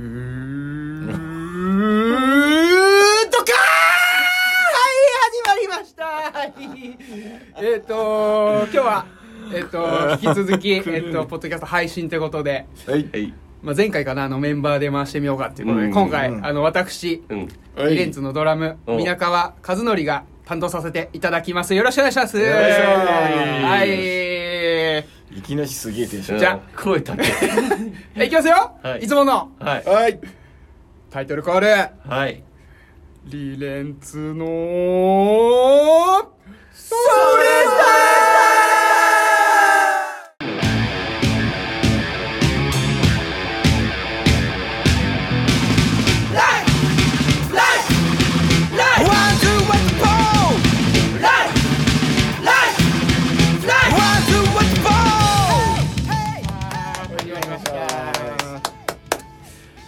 うーん。とかー。はい始まりました。はい。えっ、と今日はえっ、と引き続き、えっとポッドキャスト配信ということで、はい。はい。まあ、前回かなあのメンバーで回してみようかっていうことで、うん。今回、うん。あの私、うん。レンツのドラムお。皆川和則が担当させていただきます。よろしくお願いします。お願いします。はいいきなりすげえテンションじゃあ声立て。いきますよ、はいいつものはい。はいタイトルコールはい。リレンツのそれ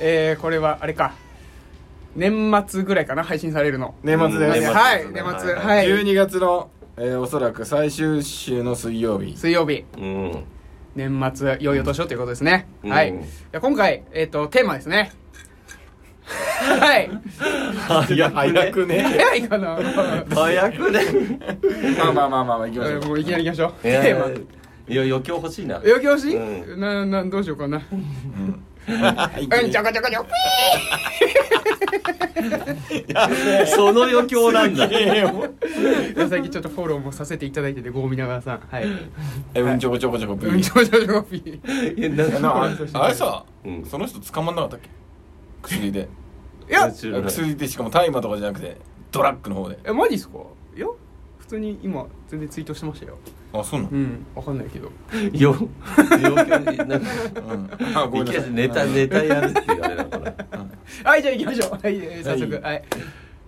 えー、これはあれか。年末ぐらいかな配信されるの。年末です、うん。はい年年末はい末はい。12月の、えーおそらく最終週の水曜日。水曜日。うん。年末良いお年をということですね、うん。はい。いや今回えっ、とテーマですね。はい。早早くね。早いかな。早くね。まあまあまあまあまあ行きましょう。えーもういきなり行きましょう。いやテーマ。いや、余興欲しいな。余興し、うななどうしようかな。はいうんちょこちょこちょこ。その余興なんだ。最近ちょっとフォローもさせていただいててゴーミナガさん。はい。えうんちょこちょこちょこ。ピうんちょこちょこちょこピー。え、ななああれさ、うん。その人捕まんなかったっけ？薬で。いや知らない薬でしかも大麻とかじゃなくてドラッグの方で。えマジっすか？いや普通に今全然ツイートしてましたよ。あそうなの？うんわかんないけど。よ、余興に、なんか、うん。あごめいんなさい。きなりネタ、ネタやるって言われたから。はいじゃあ行きましょう。はいえー早速。ははい。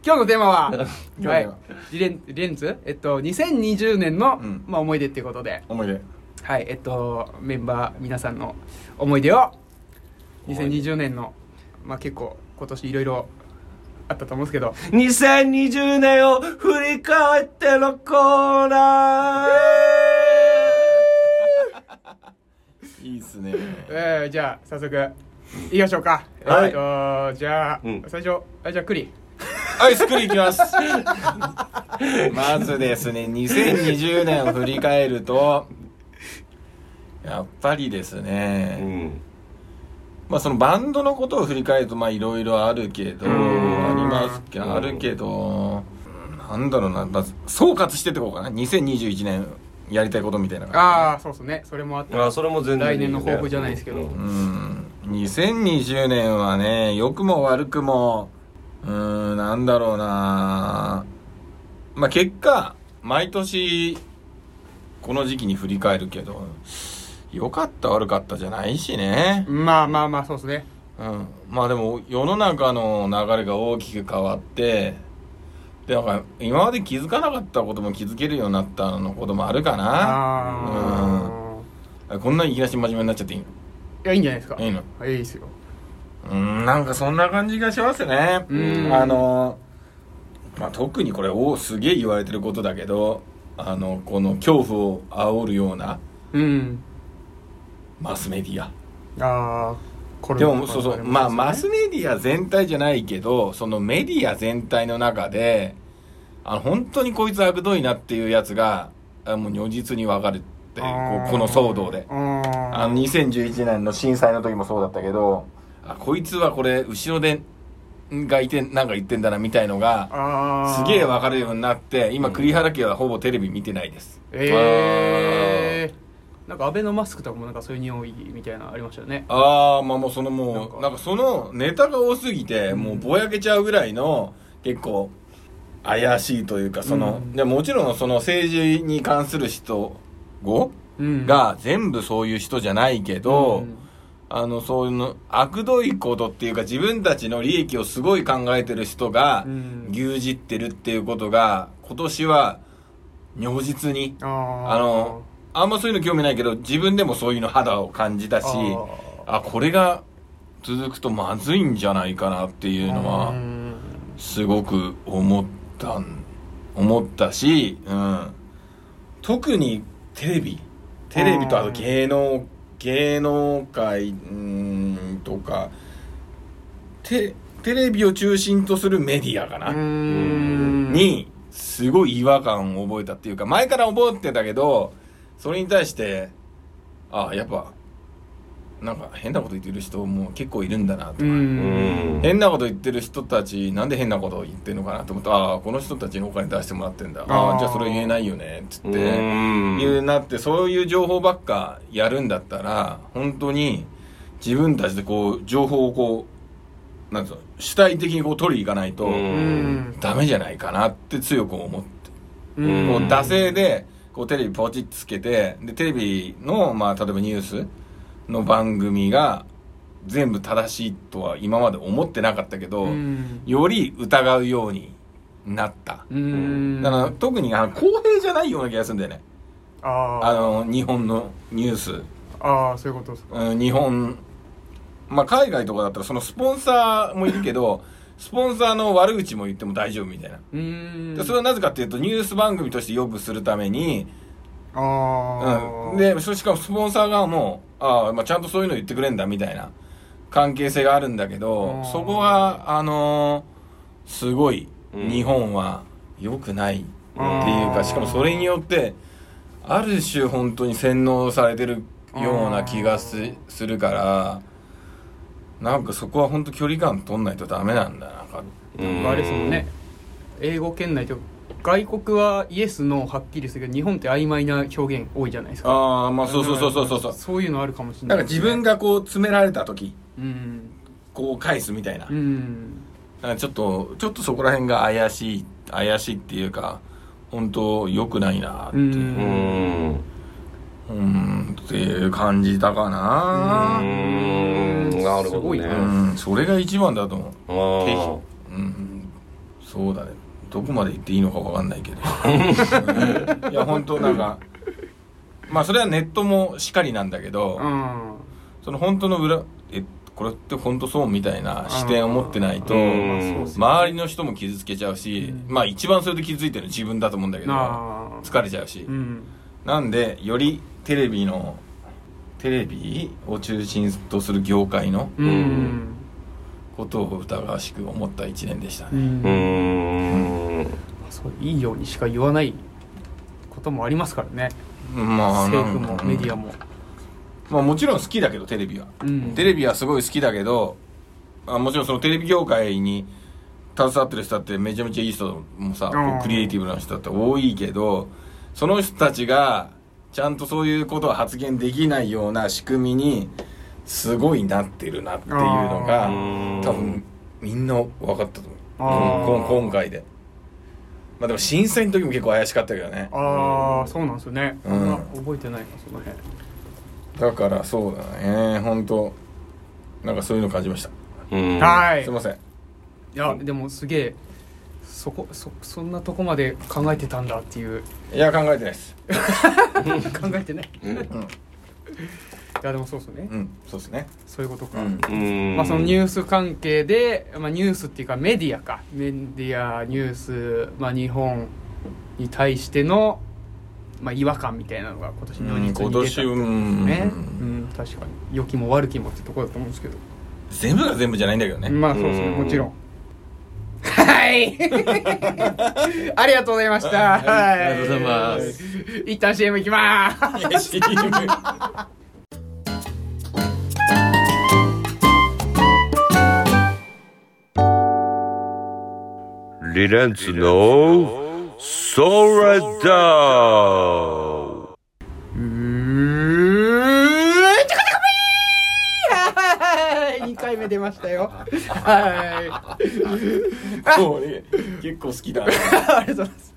今日のテーマは 今日のはいテーマ。リレンリレンツえっと2020年のうん。まあ思い出っていうことで。思い出。はいえっとメンバー皆さんの思い出を2020年のまあ結構今年いろいろあったと思うんですけど2020年を振り返ってのコーナ いいっすね。えー、じゃあ早速いきましょうか、はい。えっとじゃあ、うん。最初あじゃあクリ。はい、スクリーンいきます。まずですね、2020年を振り返ると、やっぱりですー。うね、ん。まあそのバンドのことを振り返ると、まあいろいろあるけど、んありますけど、あるけど、なんだろうな、まず総括してってこうかな。2021年やりたいことみたいな感ああそうですねそれもあったあ、それも全然ね来年の抱負じゃないですけどうんじ。うん。2020年はね、良くも悪くも、うーん、なんだろうなまあ結果、毎年、この時期に振り返るけど、良かった悪かったじゃないしね。まあまあまあそうですねうん。まあでも、世の中の流れが大きく変わって、で、なんか、今まで気づかなかったことも気づけるようになったのこともあるかな。ああ、こんなにいきなり真面目になっちゃっていいの？いやいいんじゃないですか。いいの？はいいいですよ。うん、なんかそんな感じがしますね。うん。あの、まあ、特にこれ、おすげえ言われてることだけど、あの、この恐怖を煽るようなうん。マスメディア。ああこでも、そうそう、まあ、マスメディア全体じゃないけど、そのメディア全体の中で、あの、本当にこいつ悪どいなっていうやつが、あもう如実に分かるってここの騒動で。ああの2011年の震災の時もそうだったけどあこいつはこれ後ろでがいてなんか言ってんだなみたいのがあすげえ分かるようになって今栗原家はほぼテレビ見てないです。ええなんかアベノマスクとかもなんかそういう匂いみたいなのありましたよね。ああまあもうそのもうなんか。そのネタが多すぎてもうぼやけちゃうぐらいの結構怪しいというかその、うん。でもちろんその政治に関する人語うん。が全部そういう人じゃないけど、うん。あの、そういうの、悪どいことっていうか自分たちの利益をすごい考えてる人がうん。牛耳ってるっていうことが、今年は如実に、あの、あんまそういうの興味ないけど、自分でもそういうの肌を感じたし、ああこれが続くとまずいんじゃないかなっていうのうは、ん。すごく思ったん、思ったし、うん。特にテレビ？テレビとあと芸能、芸能界、うん、とか、テテレビを中心とするメディアかな、うーん。にすごい違和感を覚えたっていうか前から覚えてたけどそれに対してああやっぱなんか変なこと言ってる人も結構いるんだなとか、変なこと言ってる人たちなんで変なことを言ってるのかなと思ってああこの人たちにお金出してもらってんだ。ああじゃあそれ言えないよねっつって。うん。いうなってそういう情報ばっかやるんだったら本当に自分たちでこう情報をこうなんつうの主体的にこう取りに行かないと、ダメじゃないかなって強く思って、うん。こう惰性でこうテレビポチッつけてでテレビの、まあ、例えばニュースの番組が全部正しいとは今まで思ってなかったけど、うん。より疑うようになった、うん。だから特にあの公平じゃないような気がするんだよね。ああの日本のニュース。あああそういうことですか。うん日本。まあ海外とかだったらそのスポンサーもいるけど スポンサーの悪口も言っても大丈夫みたいな。でそれはなぜかっていうとニュース番組としてよくするために、ああ、うん、でそしかもスポンサー側もあ、あまあ、ちゃんとそういうの言ってくれんだみたいな。関係性があるんだけどうんそこがあのーすごいうん。日本は良くないっていううんかしかもそれによってある種本当に洗脳されてるような気がすするからなんかそこは本当距離感取んないとダメなんだな。ん。かうんあれですもんね。英語圏内と外国はイエスノーはっきりするけど日本って曖昧な表現多いじゃないですか。ああまあそうそうそうそうそうそう。そういうのあるかもしれななんいか自分がこう詰められた時うん。こう返すみたいな、うん。なんかちょっとちょっとそこら辺が怪しい怪しいっていうか本当良くないなってううんっていう感じたかうなんなるほどね。すごいうんそれが一番だと思う。あうん。そうだね。どこまで言っていいのか分かんないけど。いや本当なんかまあそれはネットもしかりなんだけど、うん。その本当の裏えこれって本当そうみたいな視点を持ってないと周りの人も傷つけちゃうし、うん。まあ一番それで傷ついてるの自分だと思うんだけど疲れちゃうし、うん。なんでよりテレビのテレビを中心とする業界のうん。ことを疑わしく思った一年でしたうね、うん。んそういいようにしか言わないこともありますからね。まあ政府もメディアも。まあもちろん好きだけどテレビは、うん。テレビはすごい好きだけどあもちろんそのテレビ業界に携わってる人だってめちゃめちゃいい人もさ、クリエイティブな人だって多いけどその人たちがちゃんとそういうことを発言できないような仕組みにすごいなってるなっていうのがうん多分みんな分かったとあ思う今回で。まあでも震災の時も結構怪しかったけどね。ああそうなんですよね、うん。あ覚えてないなその辺。だからそうだね。本当なんかそういうの感じました、うんはい。すいません。いやでもすげえそこそそんなとこまで考えてたんだっていう。いや考えてないです。考えてない。いやでもそうっすね、うん。そうですね。そういうことか、うん。うん。まあ、そのニュース関係で、まあ、ニュースっていうかメディアか。メディアニュース、まあ、日本に対しての、まあ、違和感みたいなのが今年のうん今日に出た年うんね、うん、確かに。良きも悪きもってところだと思うんですけど。全部が全部じゃないんだけどね、まあそうですね。うんもちろん。はい。ありがとうございました。はい。はい。ありがとうございます。一旦 CM い。きまーすリレンツのソラダウうーちょこちょこぴーはい2回目出ましたよはいもうね結構好きだね ありがとうございます。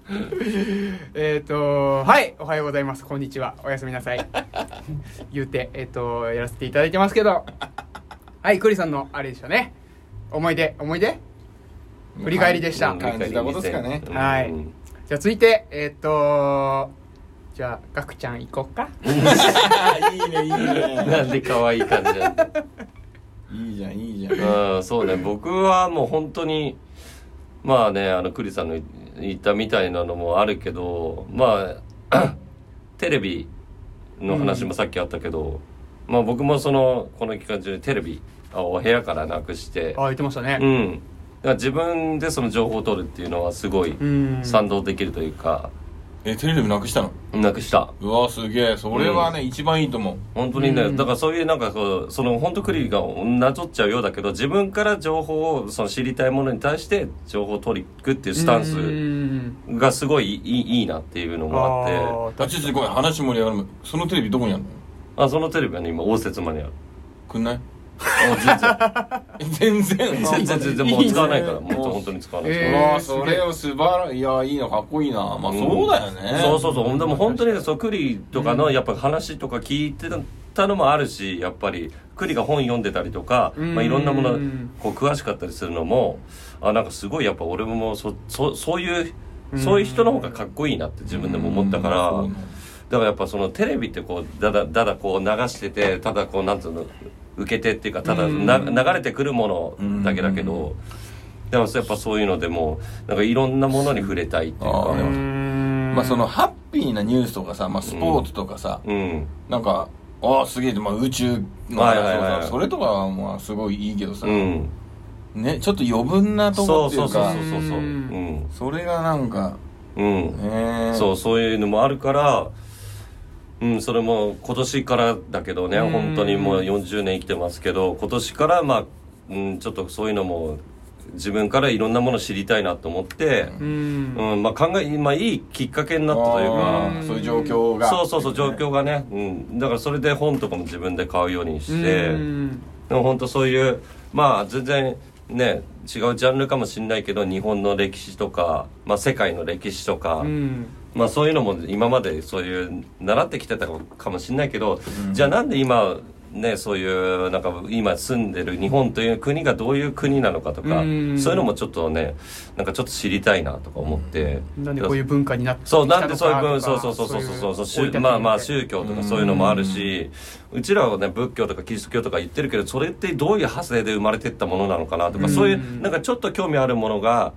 えっと、はい、おはようございます。こんにちは。おやすみなさい。言うて、えっ、と、やらせていただいてますけど。はい、クリさんのあれでしたね。思い出、思い出？振り返りでした。うん感じたことですかねはいうんじゃあ続いて、えっ、と、じゃあ、ガクちゃん行こうか。いいねいいなねんで可愛い感じいいじゃんいいじゃん。うんそうね。僕はもう本当にまあねあのクリさんの言ったみたいなのもあるけどまあ テレビの話もさっきあったけど、まあ僕もそのこの期間中にテレビあお部屋からなくしてあ言ってましたね。うん。自分でその情報を取るっていうのはすごいうん。賛同できるというかえテレビなくしたの？なくした。うわすげえ。それはね、一番いいと思う。本当にね、うん。だからそういうなんかこうその本当クリがなぞっちゃうようだけど自分から情報をその知りたいものに対して情報を取りに行くっていうスタンうスんがすごいいいいいなっていうのもあって。ああちょっとごめん話盛り上がるそのテレビどこにあるの？あそのテレビはね今応接間にある。くんない？あ全然。全然全然全然もう使わないからもう本当に使わない、えうわそれを素晴らいやいいのかっこいいな。まあそうだよね、そうそうそう。でも本当にねそうクリとかのやっぱ話とか聞いてたのもあるしやっぱりクリが本読んでたりとか、うん。まあ、いろんなものこう詳しかったりするのもあなんかすごいやっぱ俺もそそそういうそういう人の方がかっこいいなって自分でも思ったから、うん。そうだからやっぱそのテレビってこうだだだだこう流しててただこうなんつうの受けてっていうかただなうん。流れてくるものだけだけど、でもやっぱそういうのでもなんかいろんなものに触れたいっていうか。まあそのハッピーなニュースとかさ、まあ、スポーツとかさ、うんなん。かああすげえ、まあ、宇宙のはいはいそれとかはまあすごいいいけどさ、うん。ねちょっと余分なとこそうそうそうっていうかそうそうそう。うん。それがなんかうん。ねそうそういうのもあるからうんそれも今年からだけどねうん。本当にもう40年生きてますけど今年からまあ、うん、ちょっとそういうのも自分からいろんなものを知りたいなと思って、うん。うんまあ、考え、まあ、いいきっかけになったというあかーそういう状況が。そうそうそう状況がね、うん、だからそれで本とかも自分で買うようにして、うん。でも本当そういうまあ全然ね違うジャンルかもしれないけど日本の歴史とか、まあ、世界の歴史とか、うんまあそういうのも今までそういう習ってきてたかもしれないけど、じゃあなんで今ねそういうなんか今住んでる日本という国がどういう国なのかとか、うん。そういうのもちょっとねなんかちょっと知りたいなとか思って、なんでこういう文化になってきたそうのかなんでそういう分とかそうそうそうそうそうそうまあまあ宗教とかそういうのもあるしうちらはね仏教とかキリスト教とか言ってるけどそれってどういう派生で生まれてったものなのかなとかうん。そういうなんかちょっと興味あるものが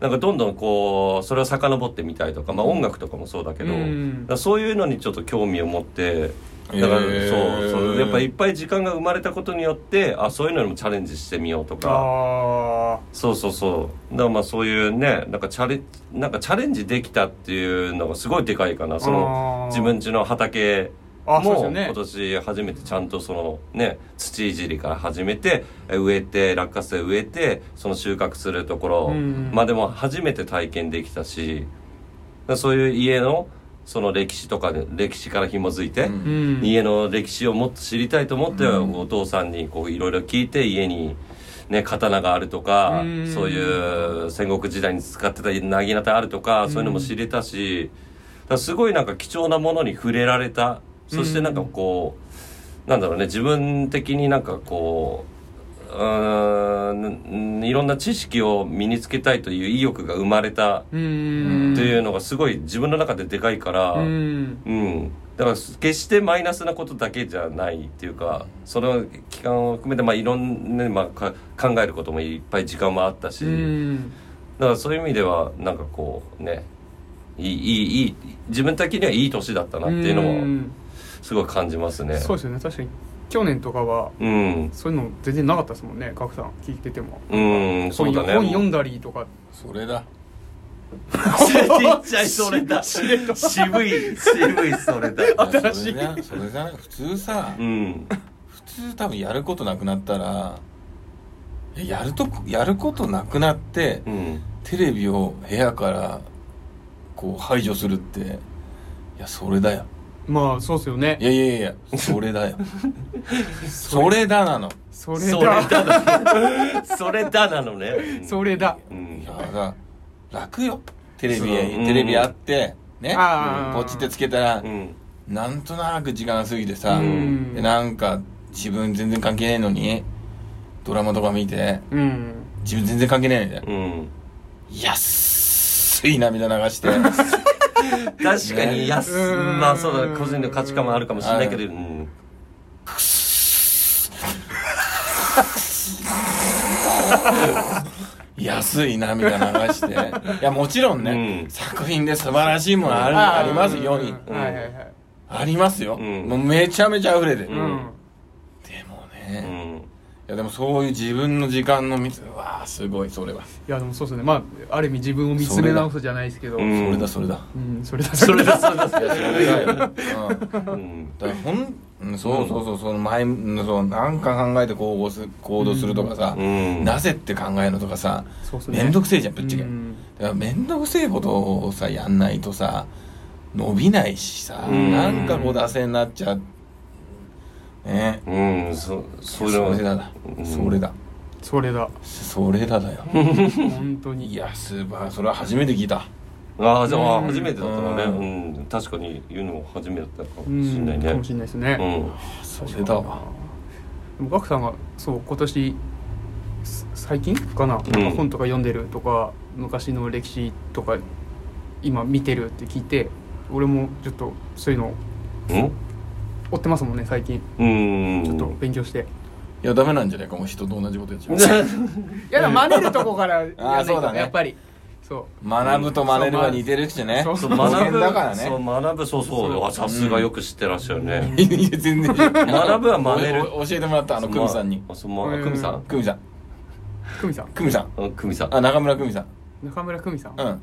なんかどんどんこうそれを遡ってみたいとかまあ音楽とかもそうだけどうんそういうのにちょっと興味を持ってだからへーそうそうやっぱいっぱい時間が生まれたことによってあそういうのにもチャレンジしてみようとか。あそうそうそう。だからまあそういうねなんかチャレなんかチャレンジできたっていうのがすごいでかいかな。その自分家の畑もう今年初めてちゃんとそのね土いじりから始めてえ植えて落花生植えてその収穫するところうんまあでも初めて体験できたしそういう家のその歴史とかで歴史から紐づいて、家の歴史をもっと知りたいと思って、うんお父さんにこういろいろ聞いて家に、ね、刀があるとか、うんそういう戦国時代に使ってた薙刀あるとか、そういうのも知れたしすごいなんか貴重なものに触れられたそしてなんかこう、なんだろうね自分的になんかこううーんいろんな知識を身につけたいという意欲が生まれたうん。っていうのがすごい自分の中ででかいから。うん。うん、だから決してマイナスなことだけじゃないっていうかその期間を含めて、まあ、いろんな、ねまあ、か考えることもいっぱい時間もあったし、うん。だからそういう意味ではなんかこうねいいいい自分的にはいい年だったなっていうのもんすごい感じますね。そうですよね。確かに去年とかはうん、そういうの全然なかったですもんねガクさん聞いてても。うん、そうだね。本読んだりとか。それだ。ちっちゃいそれだ。渋い、渋いそれだ。新しい。それじゃそれじゃない普通さ、うん、普通多分やることなくなったらえやるとやることなくなってうん、テレビを部屋からこう排除するっていやそれだよまあそうですよね。いやいやいやそれだよ。それだなの。それそれだだな。それだなのね。うん それだ。うん。いやだ楽よ。テレビテレビあってね。あー。ポチってつけたらうん。なんとなく時間が過ぎてさうん。でなんか自分全然関係ないのにドラマとか見てうん。自分全然関係ないのにうん。安い涙流して 確かに安、うん。まあそうだ個人の価値観もあるかもしれないけど、うん、安い涙流して。いやもちろんね、うん。作品で素晴らしいものあるありますよ世に。うん。はいありますよ、うん。もうめちゃめちゃ溢れてる、でもうね、んやでもそういう自分の時間の見つうわーすごいそれは。いやでもそうですね。まあある意味自分を見つめ直すじゃないですけど。うんそれだそれだ。うんそれだ。それだそれだ。それだよ、うん、だかうんらほんうんそうそうそうその前うんそうなんか考えて行動す行動するとかさ、うん。なぜって考えるのとかさ面倒くせえじゃんぶっちゃけ、うん。だから面倒くせえことをさやんないとさ伸びないしさ、うん。なんかこう惰性になっちゃうね。うんそそれは。それだだ、うん。それだ。それだ。それだだよ。本当に。いやスーパーそれは初めて聞いた。ああじゃあうん。初めてだったのね。ううん。確かに言うのも初めてだったかうもしれないね。んかもしれないですね。うん。それだ。わでもガクさんがそう今年す最近かな,、なん。か本とか読んでるとか昔の歴史とか今見てるって聞いて俺もちょっとそういうのうん？追ってますもんね最近。うん。ちょっと勉強して、いやダメなんじゃないかもう人と同じことやっちゃういやでも真似るとこから やらないとそうだね。やっぱり。そう。学ぶと真似るは似てるしね。そうそう学ぶだからね。そう学ぶそうそうあさすがよく知ってらっしゃるね。いや全然学ぶは真似る。おお教えてもらったあの久美さんに。あそうまあ久美さん？久美さん。久美さん？久美さん。うん久美さん。あ中村久美さん。中村久美さん、うん。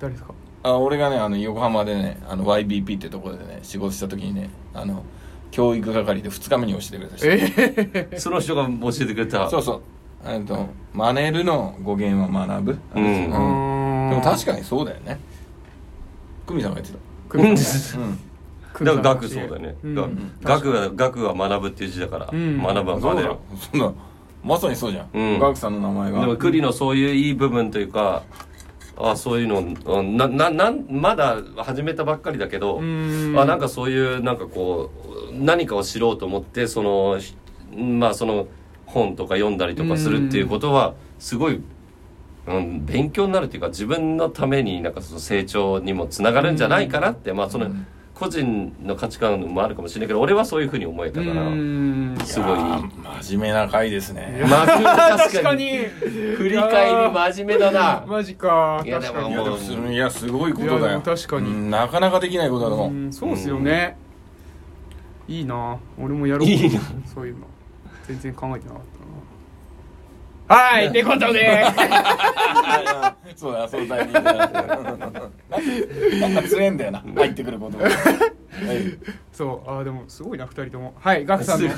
誰ですか？あ俺がねあの横浜でねあの YBP ってところでね仕事した時にねあの教育係で2日目に教えてくれた人。ええその人が教えてくれた。そうそう。えっと真似るの語源は学ぶ。うん。でも確かかにそうだよね。久美さんが言って久美さんた。うん。久だから学そうだよね、うん。が学は学は学ぶっていう字だから、うん学ぶはそうだ真似るそんなまさにそうじゃんうんガクさんの名前がでも栗のそういういい部分というかあそういうのうんなななんまだ始めたばっかりだけど、うん。あなんかそういうなんかこう何かを知ろうと思ってそのひまあその本とか読んだりとかするっていうことはすごい、うん、勉強になるっていうか自分のためになんかその成長にもつながるんじゃないかなって、まあそのうん個人の価値観もあるかもしれないけど俺はそういうふうに思えたから、うん。すごい。真面目な回ですね。まあ確かに。振り返り真面目だな。マジか。いや確かに。いやでもいやすごいことだよ。も確かに。うんなかなかできないことだと思う。うんそうっすよね、いいな。俺もやろう。いいな。そういうの。全然考えてなかった。なはいってことで そうだそうだなんか強えんだよな。入ってくることそうあーでもすごいな二人とも。はいガクさんの。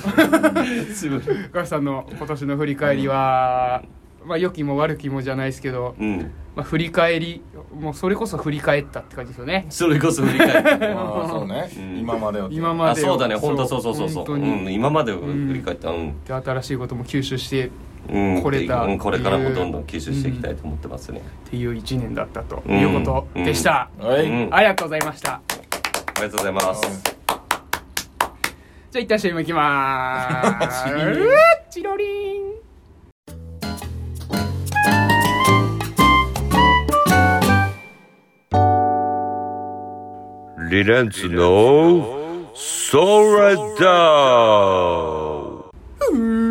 ガクさんの今年の振り返りはまあ良きも悪きもじゃないですけど、うん。まあ、振り返りもうそれこそ振り返ったって感じですよね。それこそ振り返ってまあそうね。うん。今までを。今までそうだね。本当そうそうそうそう。うん、今までを振り返った。うん、で新しいことも吸収してっうん、これたうんこれからもどんどん吸収していきたいと思ってますね、ていう一年だったということでした、はい、うん。ありがとうございました。ありがとうございます。じゃあ一旦 CM いきまーす。チリリンチロリン。リレンツのソラダウ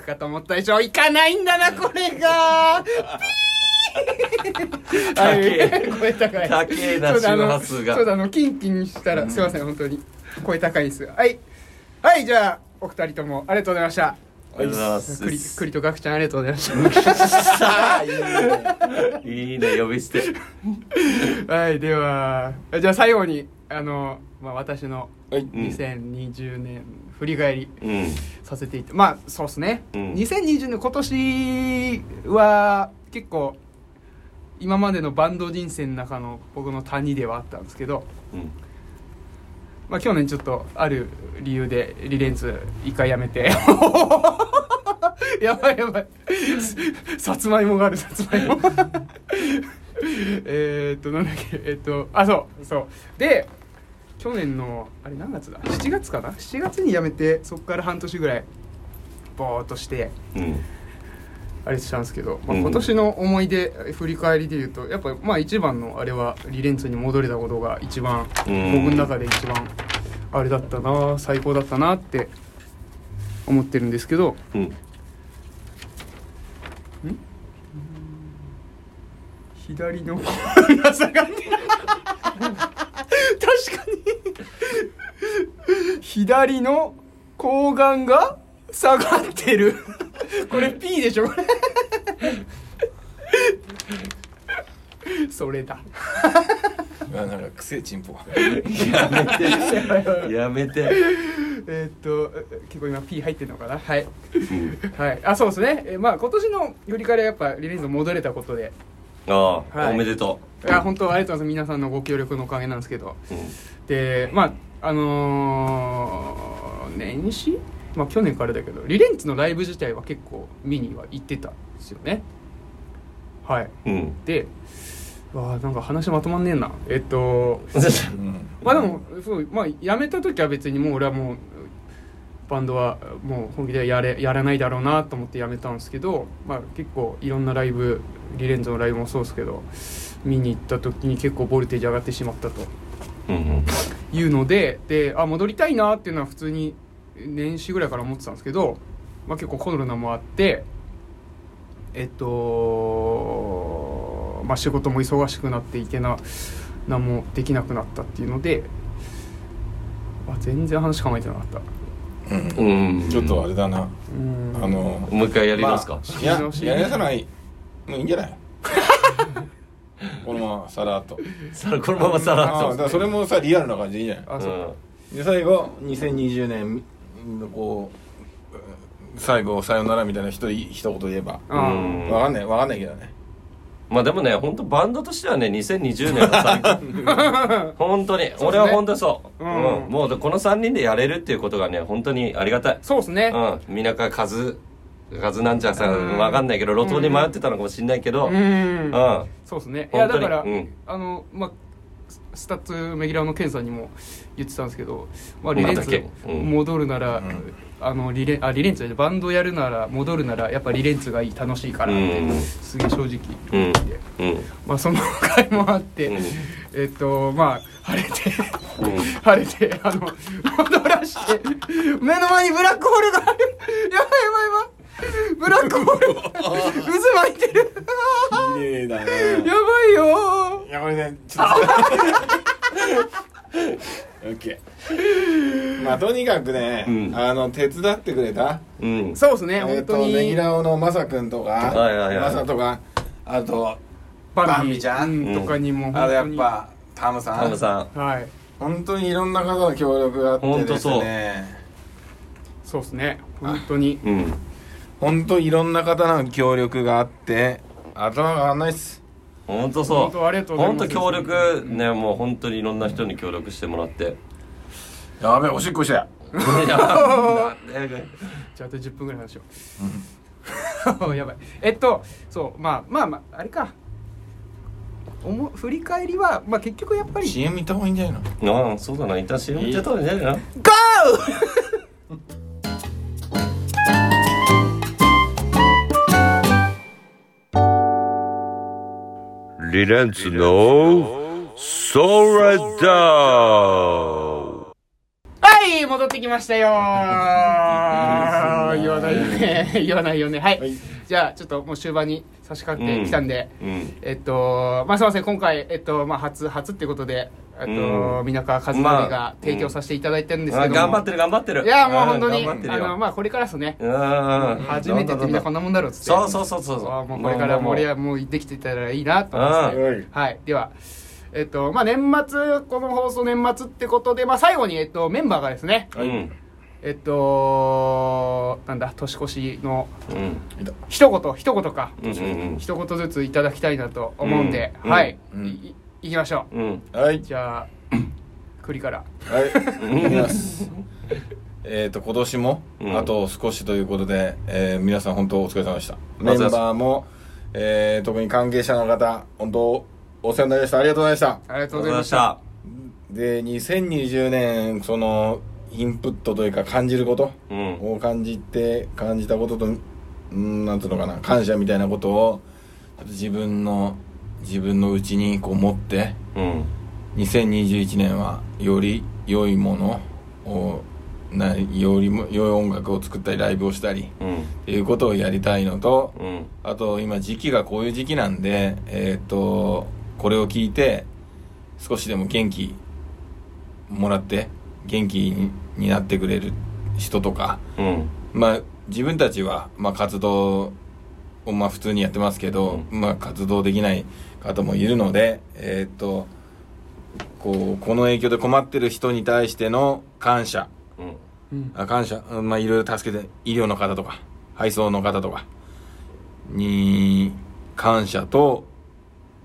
くかと思ったでしょ行かないんだなこれが。高え声高い。高えな周波数が。そうだあのキンキンしたら、すいません本当に。声高いですはい。はいじゃあお二人ともありがとうございました。ありがとうございます。クリクリとガクちゃんありがとうございました。さあいいね。いいね呼び捨て。はいではじゃあ最後にあの、まあ、私のはい。2020年振り返りうん。させていたまあそうですね、うん。2020年今年は結構今までのバンド人生の中の僕の谷ではあったんですけど、うん。まあ、去年ちょっとある理由でリレンツ一回やめて。やばいやばい。さつまいもがあるさつまいも。えーっとなんだっけえーっとあそうそう。で去年のあれ何月だ？7月かな？7月に辞めてそこから半年ぐらいぼーっとしてうん。あれしたんですけど、まあ、うん。今年の思い出振り返りで言うとやっぱまあ一番のあれはリレンツに戻れたことが一番うん。僕の中で一番あれだったな最高だったなって思ってるんですけどうん。左の方が下がって確かに。左の睾丸が下がってる。これ P でしょ。これそれだなんか癖チンポ。やめて。えーっと結構今 P 入ってるのかな？はい、はい、あそうですね、えーまあ今年の振り返りはやっぱリレンズ戻れたことでああ、はい。おめでといや本当ありがとうございます。皆さんのご協力のおかげなんですけど。う、うん。でまああのー年始？まあ去年からだけどリレンツのライブ自体は結構見には行ってたんですよね。はい。うん。でわあなんか話まとまんねえな。えっとうん まあでもそうまあ辞めた時は別にもう俺はもうバンドはもう本気でやれやらないだろうなと思って辞めたんですけど、まあ、結構いろんなライブリレンズのライブもそうですけど見に行った時に結構ボルテージ上がってしまったとうんいうのでであ戻りたいなっていうのは普通に年始ぐらいから思ってたんですけど、まあ、結構コロナもあってえっとまあ仕事も忙しくなっていけな何もできなくなったっていうのであ全然話考えてなかった。うん。ちょっとあれだな。うん。あのもう一回やりますか、まあいややりなさない。もういいんじゃない？このままさらっと。さこのままさらっああだからそれもさリアルな感じでいいんじゃない？あそうか、で最後2020年のこう最後さよならみたいな一人一言言えば。わかんないわかんないけどねまあでもね本当バンドとしてはね2020年は最高本当に、ね。俺は本当にそう、ううん。んもうこの3人でやれるっていうことがね本当にありがたい。そうですね。うん。みなかかずかずなんちゃんさうん。んわかんないけど路頭に迷ってたのかもしれないけど。ううん。んうん。そうですね。いやだから、うん。あのまあススタッツメギラーのケンさんにも言ってたんですけど、まあ、リレンツまたケンうん。戻るなら、んあのリレあリレンツバンドやるなら戻るならやっぱリレンツがいい楽しいからって、うん。すげえ正直。うん。言って、うん。まあその回もあって、うん。えっとまあ晴れてうん。晴れてあの戻らして目の前にブラックホールがある。やばいやばいやばい。ブラックホール 渦巻いてる。綺麗だね。やばいよ。いやこれねッケーまあとにかくね、うん。あの手伝ってくれた。うん。そうですね、えっと本当に。ねぎらおのまさくんとかはいはいはい。まさとかあとババンビちゃんうとかにもあとやっ本ぱタムさん。タムさん。当にはい。本当にいろんな方の協力があってですね。そう。ですね本当に。うん。本当いろんな方の協力があって頭が上がんないっす本当そう。本当ありがとうございます。本当協力ねもう本当にいろんな人に協力してもらって。やべえおしっこしたよいやなんでじゃああと10分ぐらい話しよう。やばい。えっとそうまあまあまああれか。おも振り返りはまあ結局やっぱり。CM 行った方がいいんじゃないの？ああそうだな。一旦 CM 行っちゃったんじゃないの？GO! リレンツのソラダはい戻ってきましたよ。ー 言わないよね。言わないよね。はい、はい。じゃあちょっともう終盤に差し掛かってきたんで、うん。えっとまあすいません。今回えっとまあ初初ってことでえっとうん。皆川和則まがあ提供させていただいてるんですけあども、頑張ってる頑張ってる。いやもう本当にあのまあこれからですね。うん。初めてってみんなこんなもんだろうっつって。そうそうそうそうあもうこれからもう俺はもうできてたらいいなと思って。はい。ではえっとまあ年末この放送年末ってことでまあ最後にえっとメンバーがですね。うん。えっとなんだ年越しのうん。一言一言か。うんうん一言ずついただきたいなと思うんで、うん。はい、うん。いいきましょう。はい。じゃあ栗から。はい。いきます。えっと今年もうん。あと少しということで、えー皆さん本当お疲れ様でした。メンバーも、えー特に関係者の方本当お世話になりました。ありがとうございました。ありがとうございました。たで2020年そのインプットというか感じることうん。を感じて感じたこととうんなんていうのかな感謝みたいなことを自分の自分の内にこう持ってうん。2021年はより良いものをなよりも良い音楽を作ったりライブをしたりうん。っていうことをやりたいのとうん。あと今時期がこういう時期なんでえっ、とこれを聞いて少しでも元気もらって元気にになってくれる人とかうん。まあ自分たちは、まあ、活動をまあ普通にやってますけど、まあ活動できない方もいるのでえーっとこうこの影響で困ってる人に対しての感謝。うん。うん。あ感謝、うんまあ、いろいろ助けて医療の方とか配送の方とかに感謝と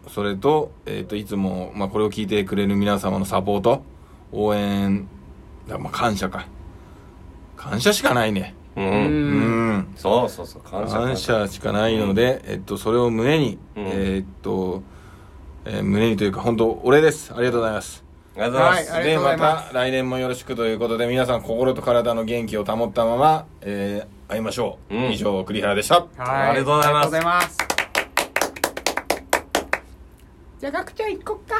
それと,、えー、といつも、まあ、これを聞いてくれる皆様のサポート応援だまあ感謝か。感謝しかないね。ううん。うん。んそうそうそう感謝。感謝しかないので、えっと、それを胸に、うん。えっと、えー胸にというか本当お礼です。ありがとうございます。ありがとうございます、はいありがとうございます。でまた来年もよろしくということで皆さん心と体の元気を保ったまま、えー会いましょう、うん。以上栗原でした。はい。ありがとうございますありがとうございますじゃあガクちゃん行こっか。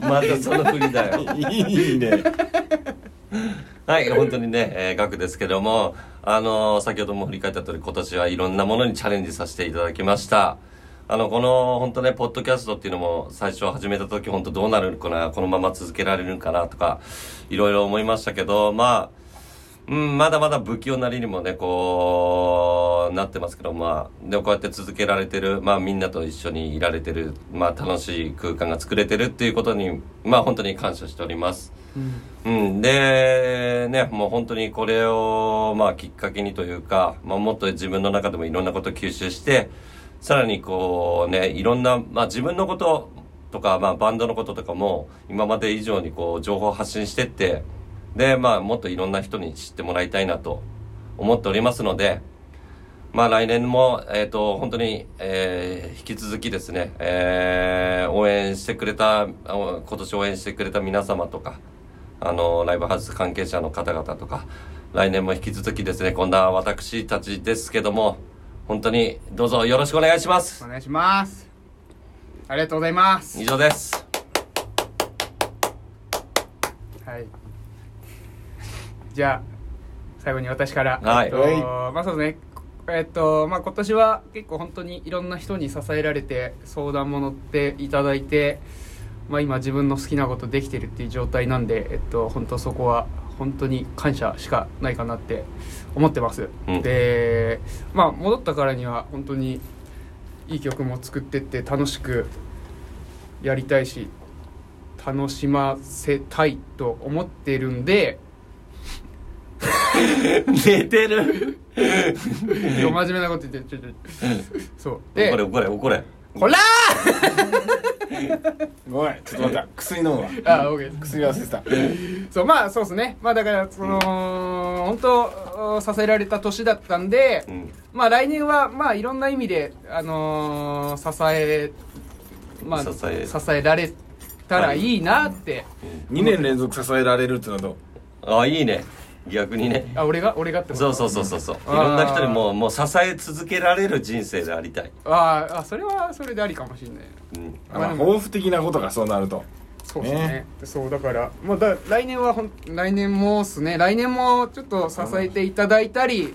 またその振りだよ。いいね。はい、本当にね、えー、額ですけども、あのー先ほども振り返った通り、今年はいろんなものにチャレンジさせていただきました。あの、この、本当ね、ポッドキャストっていうのも、最初始めた時、本当どうなるのかな、このまま続けられるのかな、とか、いろいろ思いましたけど、まあ、うん、まだまだ不器用なりにもね、こう、なってますけど、まあ、でもこうやって続けられてる、まあみんなと一緒にいられてる、まあ楽しい空間が作れてるっていうことに、まあ本当に感謝しております。うん、で、ね、もう本当にこれを、まあきっかけにというか、まあもっと自分の中でもいろんなことを吸収して、さらにこうね、いろんな、まあ自分のこととか、まあバンドのこととかも、今まで以上にこう情報を発信してって、で、まあもっといろんな人に知ってもらいたいなと思っておりますので、まあ来年も、えっ、と、本当に、えー引き続きですね、えー応援してくれた、今年応援してくれた皆様とか、あの、ライブハウス関係者の方々とか、来年も引き続きですね、こんな私たちですけども、本当にどうぞよろしくお願いします。お。願いします。ありがとうございます。以上です。はい。じゃあ最後に私から。はい。えっとまあそうですねえっとまあ今年は結構本当にいろんな人に支えられて相談も乗っていただいてまあ今自分の好きなことできてるっていう状態なんでえっと本当そこは本当に感謝しかないかなって思ってます、うん。でまあ戻ったからには本当にいい曲も作ってって楽しくやりたいし楽しませたいと思ってるんで 寝てる 真面目なこと言ってちょちょそう。で怒れ怒れ怒れ。ほら ごめんちょっと待った。薬飲むわ。ーあオッケー薬忘れてたそうまあそうですね。まあだからその本当支えられた年だったんでうん。まあ来年はまあいろんな意味であのー支えまあ支え。支えられたらいいなって。2年連続支えられるってのはどう？あ、いいね。逆にね。あ俺が？俺がってこと？そうそうそうそうそう。いろんな人にもう、もう支え続けられる人生でありたい。あーあそれはそれでありかもしれない。うん。あまあ抱負的なことがそうなると。そうですね。ね。そうだから、まあ、だ来年はほん来年もっすね。来年もちょっと支えていただいたり、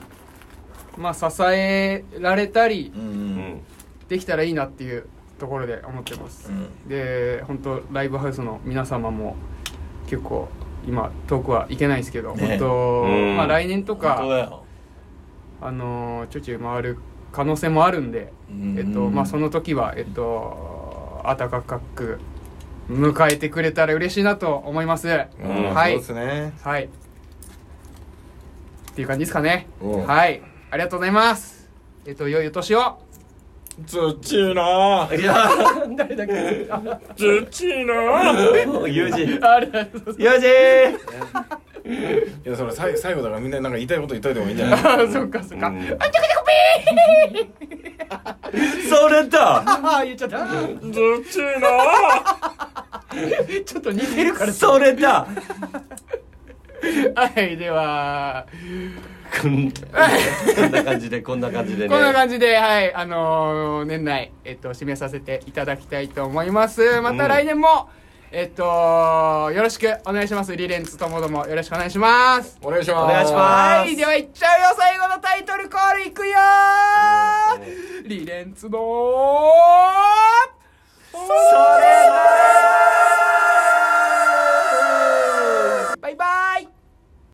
まあ支えられたりうん。できたらいいなっていうところで思ってます、うん。で本当ライブハウスの皆様も結構今遠くは行けないですけど、ね本当、うん。まあ、来年とか。あのーちょいちょい回る可能性もあるんで、うん。えっとまあ、その時はえっと温かく迎えてくれたら嬉しいなと思います、うん。はい。そうですね。はい。っていう感じですかね。はい。ありがとうございます。えっと良いお年を土のいや、誰だっけ？あ土の友人。ありがとうござい友人いやそれ最最後だからみんななんか言いたいこと言っといた方がいいんじゃない？ますあそっかそっか、うん。あちょこそれだ。ああ言っちゃった。土ちょっと似てるから。それだ。はいではこんな感じでこんな感じで、ね、こんな感じではいあのー、年内、えっと、締めさせていただきたいと思います。また来年も、うん、えっとよろしくお願いします。リレンツともどもよろしくお願いします。お願いします。お願いします。はいではいっちゃうよ最後のタイトルコールいくよー、うん、リレンツのそれはバイバイ。